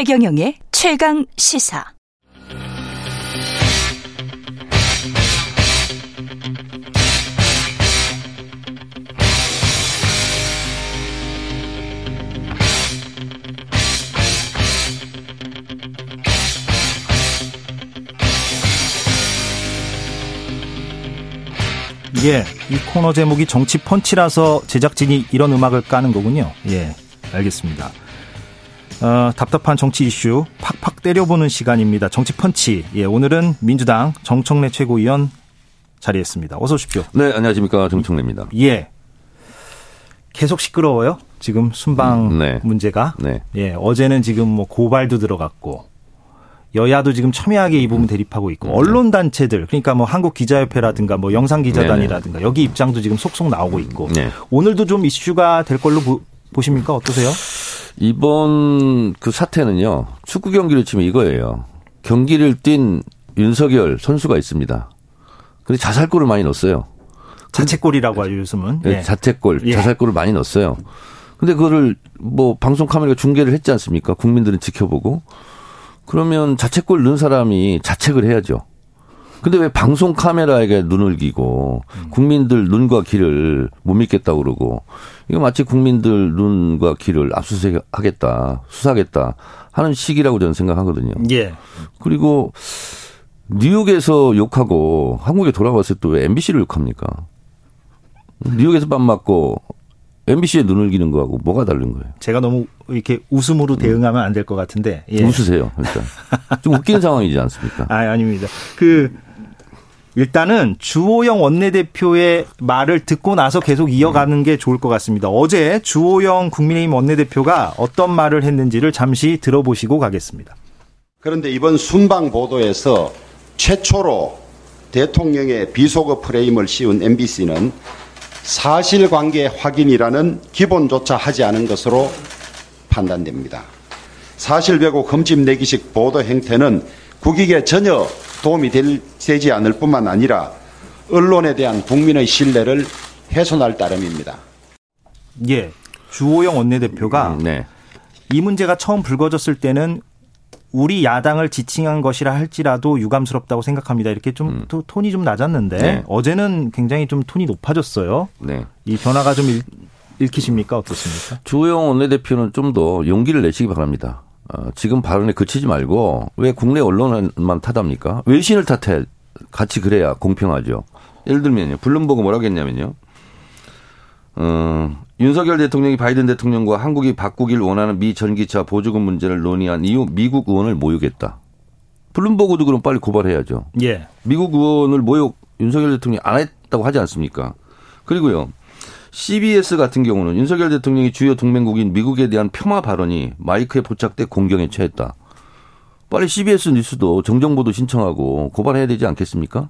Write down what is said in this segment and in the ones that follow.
최경영의 최강 시사. 예, 이 코너 제목이 정치 펀치라서 제작진이 이런 음악을 까는 거군요. 예, 알겠습니다. 어, 답답한 정치 이슈 팍팍 때려보는 시간입니다. 정치 펀치. 예, 오늘은 민주당 정청래 최고위원 자리했습니다. 어서 오십시오. 네, 안녕하십니까. 정청래입니다. 예. 계속 시끄러워요. 지금 순방 음, 네. 문제가. 네. 예, 어제는 지금 뭐 고발도 들어갔고 여야도 지금 첨예하게 이 부분 대립하고 있고 네. 언론 단체들 그러니까 뭐 한국 기자협회라든가 뭐 영상 기자단이라든가. 여기 입장도 지금 속속 나오고 있고 네. 오늘도 좀 이슈가 될 걸로 보, 보십니까 어떠세요? 이번 그 사태는요 축구 경기를 치면 이거예요. 경기를 뛴 윤석열 선수가 있습니다. 근데 자살골을 많이 넣었어요. 자책골이라고 하죠 요즘은. 네, 자책골, 예. 자살골을 많이 넣었어요. 근데 그거를 뭐 방송 카메라가 중계를 했지 않습니까? 국민들은 지켜보고. 그러면 자책골 넣은 사람이 자책을 해야죠. 근데 왜 방송 카메라에게 눈을 기고 국민들 눈과 귀를 못 믿겠다고 그러고 이거 마치 국민들 눈과 귀를 압수수색하겠다, 수사하겠다 하는 시기라고 저는 생각하거든요. 예. 그리고 뉴욕에서 욕하고 한국에 돌아왔을 때왜 MBC를 욕합니까? 뉴욕에서 밥 맞고 MBC에 눈을 기는 거하고 뭐가 다른 거예요? 제가 너무 이렇게 웃음으로 대응하면 안 될 것 같은데. 예. 웃으세요, 일단. 좀 웃기는 상황이지 않습니까? 아, 아닙니다. 그, 일단은 주호영 원내대표의 말을 듣고 나서 계속 이어가는 게 좋을 것 같습니다. 어제 주호영 국민의힘 원내대표가 어떤 말을 했는지를 잠시 들어보시고 가겠습니다. 그런데 이번 순방 보도에서 최초로 대통령의 비속어 프레임을 씌운 MBC는 사실관계 확인이라는 기본조차 하지 않은 것으로 판단됩니다. 사실 왜곡 흠집 내기식 보도 행태는 국익에 전혀 도움이 될, 되지 않을 뿐만 아니라 언론에 대한 국민의 신뢰를 훼손할 따름입니다. 예. 주호영 원내대표가 음, 네. 이 문제가 처음 불거졌을 때는 우리 야당을 지칭한 것이라 할지라도 유감스럽다고 생각합니다. 이렇게 좀 음. 톤이 좀 낮았는데 네. 어제는 굉장히 좀 톤이 높아졌어요. 네. 이 변화가 좀 읽, 읽히십니까? 어떻습니까? 주호영 원내대표는 좀 더 용기를 내시기 바랍니다. 어, 지금 발언에 그치지 말고 왜 국내 언론만 탓합니까? 외신을 탓해 같이 그래야 공평하죠. 예를 들면요. 블룸버그 뭐라고 했냐면요. 어, 윤석열 대통령이 바이든 대통령과 한국이 바꾸길 원하는 미 전기차 보조금 문제를 논의한 이후 미국 의원을 모욕했다. 블룸버그도 그럼 빨리 고발해야죠. 예. 미국 의원을 모욕 윤석열 대통령이 안 했다고 하지 않습니까? 그리고요. CBS 같은 경우는 윤석열 대통령이 주요 동맹국인 미국에 대한 폄하 발언이 마이크에 포착돼 공경에 처했다. 빨리 CBS 뉴스도 정정보도 신청하고 고발해야 되지 않겠습니까?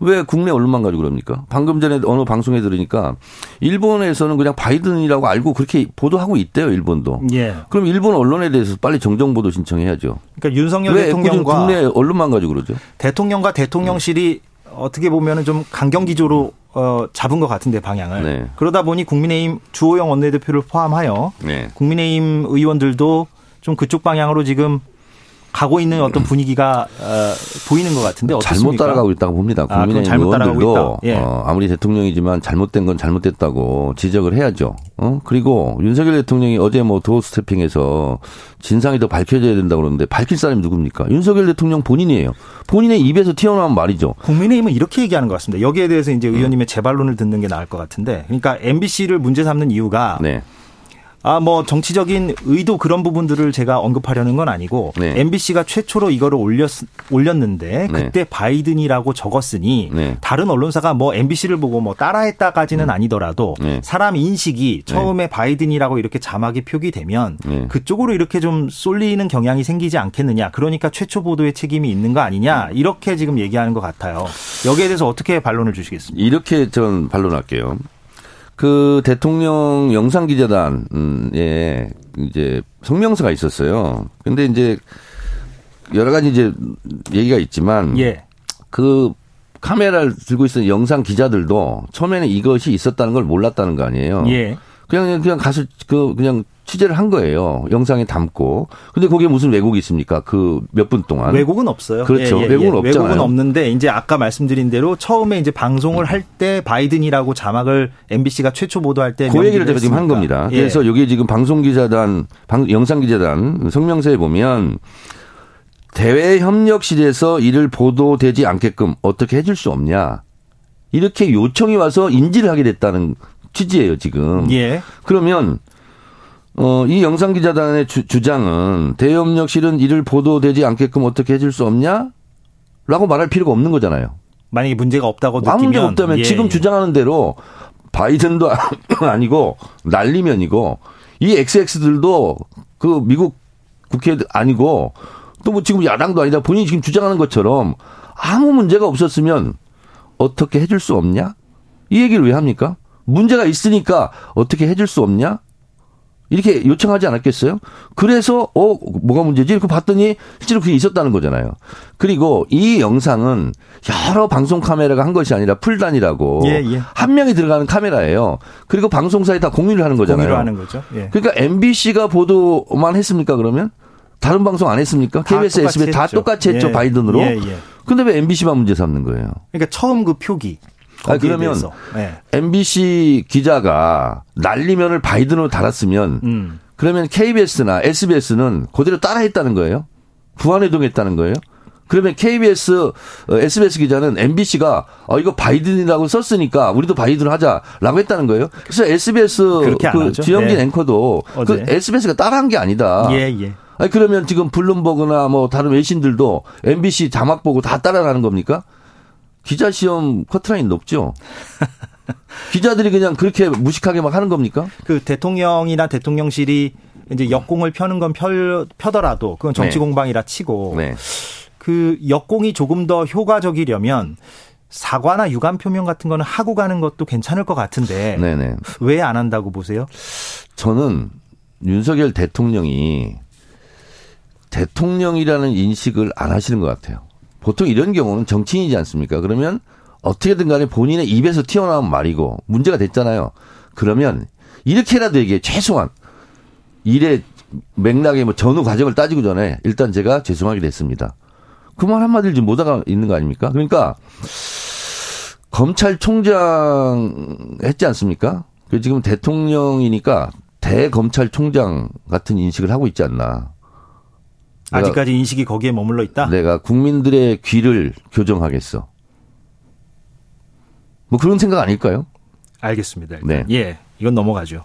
왜 국내 언론만 가지고 그럽니까? 방금 전에 어느 방송에 들으니까 일본에서는 그냥 바이든이라고 알고 그렇게 보도하고 있대요, 일본도. 예. 그럼 일본 언론에 대해서 빨리 정정 보도 신청해야죠. 그러니까 윤석열 대통령과 국내 언론만 가지고 그러죠. 대통령과 대통령실이 네. 어떻게 보면은 좀 강경 기조로 어, 잡은 것 같은데 방향을 네. 그러다 보니 국민의힘 주호영 원내대표를 포함하여 네. 국민의힘 의원들도 좀 그쪽 방향으로 지금 가고 있는 어떤 분위기가 어, 보이는 것 같은데 어떻습니까? 잘못 따라가고 있다고 봅니다. 아, 국민의힘 아, 의원들도 예. 어, 아무리 대통령이지만 잘못된 건 잘못됐다고 지적을 해야죠. 어? 그리고 윤석열 대통령이 어제 뭐 도어 스태핑에서 진상이 더 밝혀져야 된다고 그러는데 밝힐 사람이 누굽니까? 윤석열 대통령 본인이에요. 본인의 입에서 튀어나온 말이죠. 국민의힘은 이렇게 얘기하는 것 같습니다. 여기에 대해서 이제 의원님의 재발론을 듣는 게 나을 것 같은데, 그러니까 MBC를 문제 삼는 이유가 네. 아, 뭐 정치적인 의도 그런 부분들을 제가 언급하려는 건 아니고 네. MBC가 최초로 이거를 올렸 올렸는데 네. 그때 네. 바이든이라고 적었으니 네. 다른 언론사가 뭐 MBC를 보고 뭐 따라했다까지는 음. 아니더라도 네. 사람 인식이 네. 처음에 바이든이라고 이렇게 자막이 표기되면 그쪽으로 이렇게 좀 쏠리는 경향이 생기지 않겠느냐. 그러니까 최초 보도의 책임이 있는 거 아니냐. 이렇게 지금 얘기하는 것 같아요. 여기에 대해서 어떻게 반론을 주시겠습니까? 이렇게 전 반론할게요. 그 대통령 영상 기자단에 이제 성명서가 있었어요. 근데 이제 여러 가지 이제 얘기가 있지만 예. 그 카메라를 들고 있었던 영상 기자들도 처음에는 이것이 있었다는 걸 몰랐다는 거 아니에요. 예. 그냥 그냥 가서 그 그냥 취재를 한 거예요. 영상에 담고. 근데 거기에 무슨 왜곡이 있습니까? 그 몇 분 동안. 왜곡은 없어요. 그렇죠. 예, 예, 왜곡은 예. 없잖아요. 왜곡은 없는데 이제 아까 말씀드린 대로 처음에 이제 방송을 할 때 바이든이라고 자막을 MBC가 최초 보도할 때 그 얘기를 제가 지금 한 겁니다. 예. 그래서 여기 지금 방송 기자단, 영상 기자단 성명서에 보면 대외 협력실에서 이를 보도되지 않게끔 어떻게 해줄 수 없냐. 이렇게 요청이 와서 인지를 하게 됐다는 취지예요, 지금. 예. 그러면 어, 이 영상 기자단의 주, 주장은 대협력실은 이를 보도되지 않게끔 어떻게 해줄 수 없냐? 라고 말할 필요가 없는 거잖아요. 만약에 문제가 없다고 느끼면. 아무 문제 없다면 예. 지금 주장하는 대로 바이든도 아니고 난리면이고 이 XX들도 그 미국 국회 아니고 또 뭐 지금 야당도 아니다 본인이 지금 주장하는 것처럼 아무 문제가 없었으면 어떻게 해줄 수 없냐? 이 얘기를 왜 합니까? 문제가 있으니까 어떻게 해줄 수 없냐? 이렇게 요청하지 않았겠어요? 그래서 어 뭐가 문제지? 이렇게 봤더니 실제로 그게 있었다는 거잖아요. 그리고 이 영상은 여러 방송 카메라가 한 것이 아니라 풀단이라고 예, 예. 한 명이 들어가는 카메라예요. 그리고 방송사에 다 공유를 하는 거잖아요. 공유를 하는 거죠. 예. 그러니까 MBC가 보도만 했습니까? 그러면 다른 방송 안 했습니까? KBS, SBS 다 똑같이 했죠 예. 바이든으로. 예, 예. 근데 왜 MBC만 문제 삼는 거예요? 그러니까 처음 그 표기 아, 그러면 네. MBC 기자가 난리면을 바이든으로 달았으면 음. 그러면 KBS나 SBS는 그대로 따라했다는 거예요? 부안해동했다는 거예요? 그러면 KBS, SBS 어, 기자는 MBC가 어, 이거 바이든이라고 썼으니까 우리도 바이든을 하자라고 했다는 거예요. 그래서 SBS 그 지영진 네. 앵커도 그 SBS가 따라한 게 아니다. 예, 예. 아니, 그러면 지금 블룸버그나 뭐 다른 외신들도 MBC 자막 보고 다 따라가는 겁니까? 기자 시험 커트라인 높죠? 기자들이 그냥 그렇게 무식하게 막 하는 겁니까? 그 대통령이나 대통령실이 이제 역공을 펴는 건 펴, 펴더라도 그건 정치 네. 공방이라 치고 네. 그 역공이 조금 더 효과적이려면 사과나 유감 표명 같은 거는 하고 가는 것도 괜찮을 것 같은데 왜 안 한다고 보세요? 저는 윤석열 대통령이 대통령이라는 인식을 안 하시는 것 같아요. 보통 이런 경우는 정치인이지 않습니까? 그러면 어떻게든 간에 본인의 입에서 튀어나온 말이고 문제가 됐잖아요. 그러면 이렇게라도 얘기해. 최소한 일의 맥락의 뭐 전후 과정을 따지고 전에 일단 제가 죄송하게 됐습니다. 그 말 한마디를 지금 못하가 있는 거 아닙니까? 그러니까 검찰총장 했지 않습니까? 그 지금 대통령이니까 대검찰총장 같은 인식을 하고 있지 않나. 아직까지 인식이 거기에 머물러 있다? 내가 국민들의 귀를 교정하겠어. 뭐 그런 생각 아닐까요? 알겠습니다. 일단. 네. 예. 이건 넘어가죠.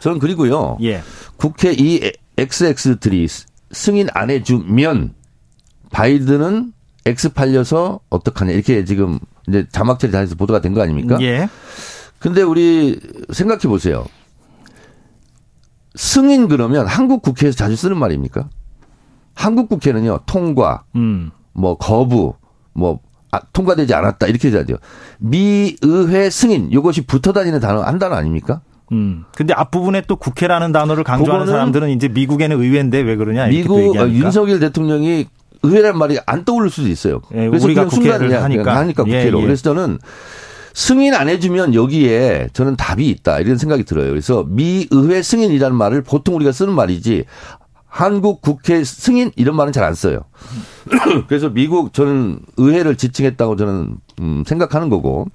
저는 그리고요. 예. 국회 이 XX들이 승인 안 해주면 바이든은 X 팔려서 어떡하냐. 이렇게 지금 이제 자막 처리 다 해서 보도가 된 거 아닙니까? 예. 근데 우리 생각해 보세요. 승인 그러면 한국 국회에서 자주 쓰는 말입니까? 한국 국회는요 통과, 음. 뭐 거부, 뭐 아, 통과되지 않았다 이렇게 해야죠. 미 의회 승인 이것이 붙어 다니는 단어 한 단어 아닙니까? 음. 근데 앞부분에 또 국회라는 단어를 강조하는 사람들은 이제 미국에는 의회인데 왜 그러냐 미국 어, 윤석열 대통령이 의회란 말이 안 떠오를 수도 있어요. 예, 그래서 우리가 국회를 순간, 하니까 하니까 국회로. 예, 예. 그래서 저는 승인 안 해주면 여기에 저는 답이 있다 이런 생각이 들어요. 그래서 미의회 승인이라는 말을 보통 우리가 쓰는 말이지 한국 국회 승인 이런 말은 잘 안 써요. 그래서 미국 저는 의회를 지칭했다고 저는 음 생각하는 거고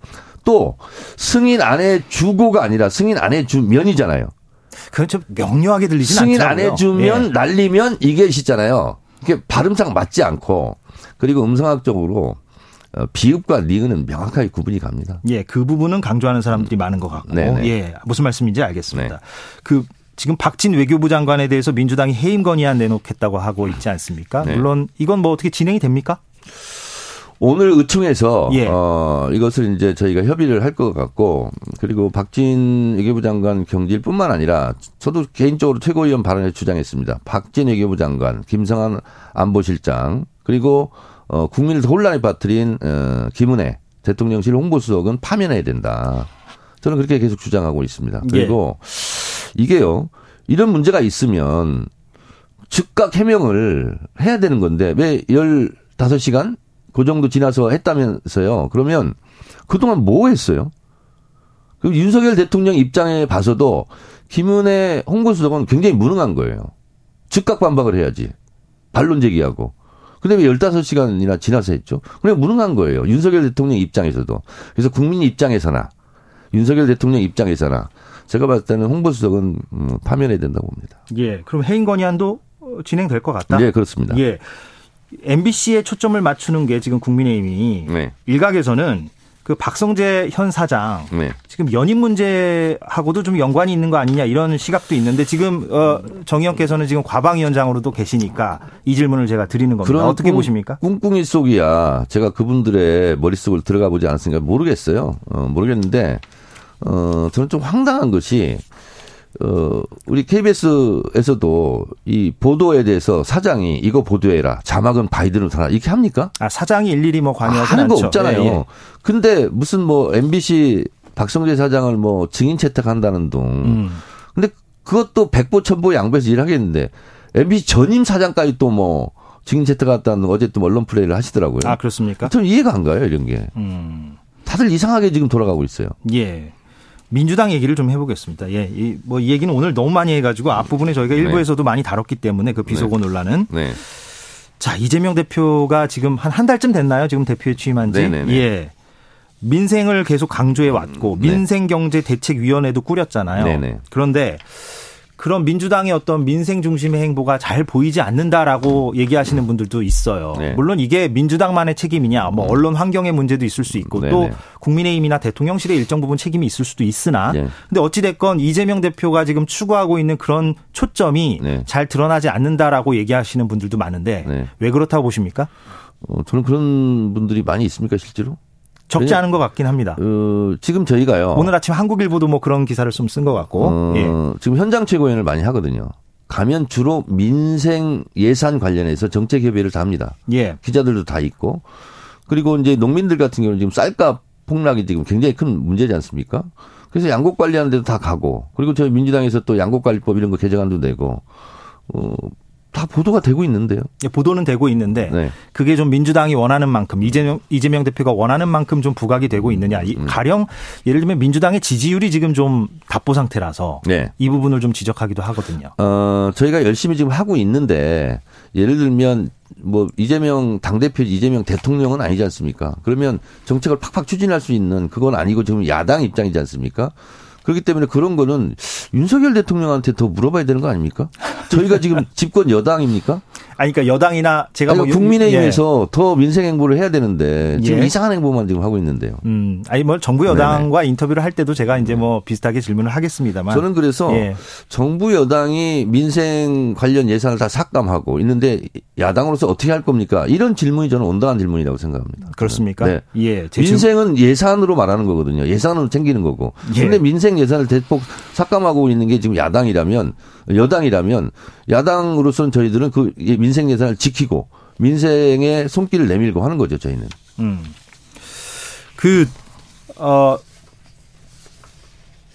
또 승인 안 해주고가 아니라 승인 안 해주면이잖아요. 그건 좀 명료하게 들리진 승인 않더라고요. 안 해주면 예. 날리면 이게 시잖아요. 이게 발음상 맞지 않고 그리고 음성학적으로 어, 비읍과 리은은 명확하게 구분이 갑니다. 예, 그 부분은 강조하는 사람들이 많은 것 같고, 네네. 예, 무슨 말씀인지 알겠습니다. 네. 그 지금 박진 외교부 장관에 대해서 민주당이 해임 건의안 내놓겠다고 하고 있지 않습니까? 네. 물론 이건 뭐 어떻게 진행이 됩니까? 오늘 의총에서 예. 어 이것을 이제 저희가 협의를 할 것 같고 그리고 박진 외교부 장관 경질뿐만 아니라 저도 개인적으로 최고위원 발언에 주장했습니다. 박진 외교부 장관, 김성한 안보실장 그리고 어 국민을 혼란에 빠뜨린 어 김은혜 대통령실 홍보수석은 파면해야 된다. 저는 그렇게 계속 주장하고 있습니다. 그리고 예. 이게요. 이런 문제가 있으면 즉각 해명을 해야 되는 건데 왜 15시간 그 정도 지나서 했다면서요. 그러면 그동안 뭐 했어요? 그 윤석열 대통령 입장에 봐서도 김은혜 홍보수석은 굉장히 무능한 거예요. 즉각 반박을 해야지. 반론 제기하고. 근데 왜 15시간이나 지나서 했죠? 그냥 무능한 거예요. 윤석열 대통령 입장에서도. 그래서 국민 입장에서나 윤석열 대통령 입장에서나 제가 봤을 때는 홍보수석은 음, 파면해야 된다고 봅니다. 예. 그럼 해임 건의안도 진행될 것 같다? 네, 그렇습니다. 예. MBC에 초점을 맞추는 게 지금 국민의힘이 네. 일각에서는 그 박성재 현 사장 네. 지금 연임 문제하고도 좀 연관이 있는 거 아니냐 이런 시각도 있는데 지금 어 정의원께서는 지금 과방위원장으로도 계시니까 이 질문을 제가 드리는 겁니다. 어떻게 꿍, 보십니까? 꿍꿍이 속이야. 제가 그분들의 머릿속을 들어가 보지 않았으니까 모르겠어요. 어, 모르겠는데 어 저는 좀 황당한 것이 어, 우리 KBS에서도 이 보도에 대해서 사장이 이거 보도해라. 자막은 바이든으로 달아. 이렇게 합니까? 아, 사장이 일일이 뭐 관여하지 하는 않죠. 거 없잖아요. 예, 예. 근데 무슨 뭐 MBC 박성재 사장을 뭐 증인 채택한다는 둥. 음. 근데 그것도 백보 천보 양보해서 일하겠는데 MBC 전임 사장까지 또 뭐 증인 채택했다는 어제 또 언론 플레이를 하시더라고요. 아, 그렇습니까? 좀 이해가 안 가요, 이런 게. 음. 다들 이상하게 지금 돌아가고 있어요. 예. 민주당 얘기를 좀 해보겠습니다. 예, 이, 뭐, 이 얘기는 오늘 너무 많이 해가지고 앞부분에 저희가 네. 일부에서도 많이 다뤘기 때문에 그 비속어 네. 논란은. 네. 자, 이재명 대표가 지금 한 한 달쯤 됐나요? 지금 대표에 취임한 지. 네네네. 예. 민생을 계속 강조해 왔고, 음, 네. 민생경제대책위원회도 꾸렸잖아요. 네네. 그런데 그런 민주당의 어떤 민생 중심의 행보가 잘 보이지 않는다라고 얘기하시는 분들도 있어요. 네. 물론 이게 민주당만의 책임이냐, 뭐 음. 언론 환경의 문제도 있을 수 있고 네네. 또 국민의힘이나 대통령실의 일정 부분 책임이 있을 수도 있으나, 네. 근데 어찌 됐건 이재명 대표가 지금 추구하고 있는 그런 초점이 네. 잘 드러나지 않는다라고 얘기하시는 분들도 많은데 네. 왜 그렇다고 보십니까? 어, 저는 그런 분들이 많이 있습니까 실제로? 적지 않은 것 같긴 합니다. 어, 지금 저희가요. 오늘 아침 한국일보도 뭐 그런 기사를 좀 쓴 것 같고. 어, 예. 지금 현장 최고위원을 많이 하거든요. 가면 주로 민생 예산 관련해서 정책 협의를 다 합니다. 예. 기자들도 다 있고. 그리고 이제 농민들 같은 경우는 지금 쌀값 폭락이 지금 굉장히 큰 문제지 않습니까? 그래서 양곡 관리하는 데도 다 가고. 그리고 저희 민주당에서 또 양곡 관리법 이런 거 개정안도 내고. 어, 다 보도가 되고 있는데요. 예, 보도는 되고 있는데 네. 그게 좀 민주당이 원하는 만큼 이재명 이재명 대표가 원하는 만큼 좀 부각이 되고 있느냐. 음. 가령 예를 들면 민주당의 지지율이 지금 좀 답보 상태라서 네. 이 부분을 좀 지적하기도 하거든요. 어, 저희가 열심히 지금 하고 있는데 예를 들면 뭐 이재명 당대표 이재명 대통령은 아니지 않습니까? 그러면 정책을 팍팍 추진할 수 있는 그건 아니고 지금 야당 입장이지 않습니까? 그렇기 때문에 그런 거는 윤석열 대통령한테 더 물어봐야 되는 거 아닙니까? 저희가 지금 집권 여당입니까? 아니, 그러니까 여당이나 제가 아니, 뭐 국민의힘에서 예. 더 민생 행보를 해야 되는데 지금 예. 이상한 행보만 지금 하고 있는데요. 음, 아니 뭐 정부 여당과 네네. 인터뷰를 할 때도 제가 이제 뭐 비슷하게 질문을 하겠습니다만 저는 그래서 예. 정부 여당이 민생 관련 예산을 다 삭감하고 있는데 야당으로서 어떻게 할 겁니까? 이런 질문이 저는 온당한 질문이라고 생각합니다. 그렇습니까? 네. 예. 민생은 예산으로 말하는 거거든요. 예산으로 챙기는 거고. 예. 근데 민생 예산을 대폭 삭감하고 있는 게 지금 야당이라면 여당이라면 야당으로서는 저희들은 그 민생 예산을 지키고 민생의 손길을 내밀고 하는 거죠, 저희는. 음. 그, 어,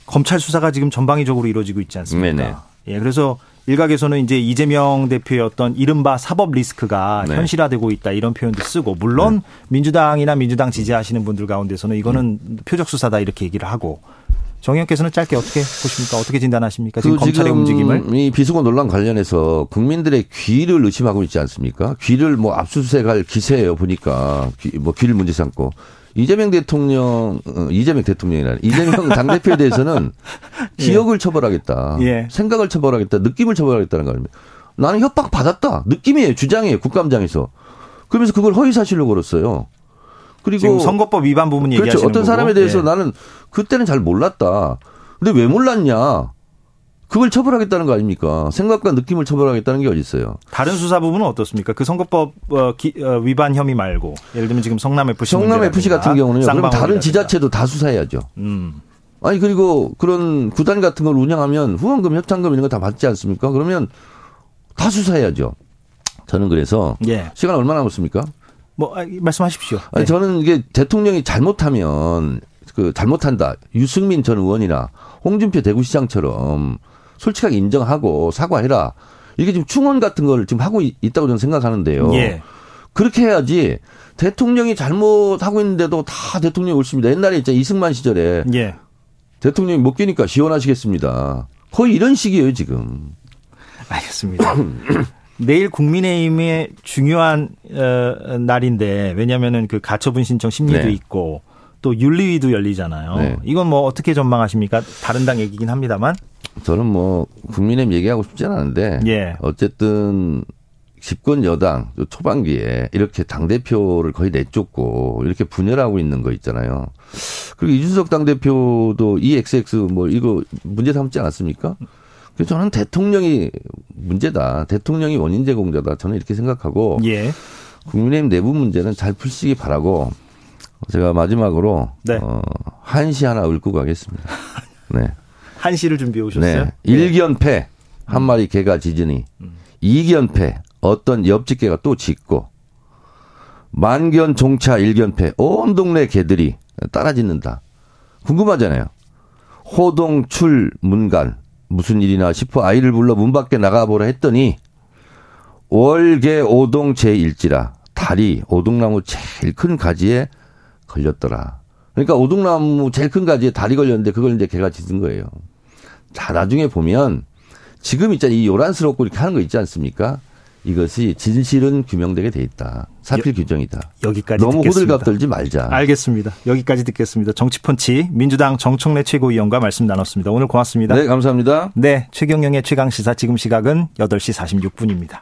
검찰 수사가 지금 전방위적으로 이루어지고 있지 않습니까? 네네. 예, 그래서 일각에서는 이제 이재명 대표의 어떤 이른바 사법 리스크가 네. 현실화되고 있다 이런 표현도 쓰고 물론 네. 민주당이나 민주당 지지하시는 분들 가운데서는 이거는 음. 표적 수사다 이렇게 얘기를 하고 정 의원께서는 짧게 어떻게 보십니까? 어떻게 진단하십니까? 지금 그 검찰의 움직임을? 이 비수거 논란 관련해서 국민들의 귀를 의심하고 있지 않습니까? 귀를 뭐 압수수색할 기세예요 보니까 귀, 뭐 귀를 문제 삼고 이재명 대통령 어, 이재명 대통령이라 이재명 당 대표에 대해서는 예. 기억을 처벌하겠다, 예. 생각을 처벌하겠다, 느낌을 처벌하겠다는 거 아닙니까? 나는 협박 받았다 느낌이에요 주장이에요 국감장에서 그러면서 그걸 허위 사실로 걸었어요. 그리고 지금 선거법 위반 부분 그렇죠. 어떤 사람에 대해서 예. 나는 그때는 잘 몰랐다. 근데 왜 몰랐냐? 그걸 처벌하겠다는 거 아닙니까? 생각과 느낌을 처벌하겠다는 게 어디 있어요? 다른 수사 부분은 어떻습니까? 그 선거법 어, 기, 어, 위반 혐의 말고 예를 들면 지금 성남 FC 성남 FC 같은 경우는요. 그럼 다른 지자체도 다 수사해야죠. 음. 아니 그리고 그런 구단 같은 걸 운영하면 후원금, 협찬금 이런 거 다 받지 않습니까? 그러면 다 수사해야죠. 저는 그래서 예. 시간 얼마 남았습니까? 뭐 아, 말씀하십시오. 아니, 네. 저는 이게 대통령이 잘못하면 그 잘못한다. 유승민 전 의원이나 홍준표 대구시장처럼 솔직하게 인정하고 사과해라. 이게 지금 충원 같은 걸 지금 하고 있다고 저는 생각하는데요. 예. 그렇게 해야지 대통령이 잘못하고 있는데도 다 대통령이 옳습니다. 옛날에 있잖아 이승만 시절에 예. 대통령이 못 끼니까 시원하시겠습니다. 거의 이런 식이에요, 지금. 알겠습니다. 내일 국민의힘의 중요한 어, 날인데 왜냐하면은 그 가처분 신청 심리도 네. 있고 또 윤리위도 열리잖아요. 네. 이건 뭐 어떻게 전망하십니까? 다른 당 얘기긴 합니다만. 저는 뭐 국민의힘 얘기하고 싶지 않은데 예. 어쨌든 집권 여당 초반기에 이렇게 당 대표를 거의 내쫓고 이렇게 분열하고 있는 거 있잖아요. 그리고 이준석 당 대표도 EXX 뭐 이거 문제 삼지 않았습니까? 그래서 저는 대통령이 문제다. 대통령이 원인 제공자다. 저는 이렇게 생각하고 예. 국민의힘 내부 문제는 잘 풀시기 바라고 제가 마지막으로 네. 어, 한시 하나 읊고 가겠습니다. 네. 한시를 준비해 오셨어요? 네. 일견패 한 마리 개가 짖으니 음. 이견패 어떤 옆집 개가 또 짖고 만견 종차 일견패 온 동네 개들이 따라 짖는다. 궁금하잖아요. 호동 출 문간 무슨 일이나 싶어 아이를 불러 문 밖에 나가보라 했더니 월계 오동 제1지라 다리 오동나무 제일 큰 가지에 걸렸더라. 그러니까 오동나무 제일 큰 가지에 다리 걸렸는데 그걸 이제 개가 짖은 거예요. 자, 나중에 보면 지금 있잖아. 이 요란스럽고 이렇게 하는 거 있지 않습니까? 이것이 진실은 규명되게 돼 있다. 사필 여, 규정이다. 여기까지 너무 듣겠습니다. 호들갑 떨지 말자. 알겠습니다. 여기까지 듣겠습니다. 정치펀치 민주당 정청래 최고위원과 말씀 나눴습니다. 오늘 고맙습니다. 네, 감사합니다. 네, 최경영의 최강 시사 지금 시각은 8시 46분입니다.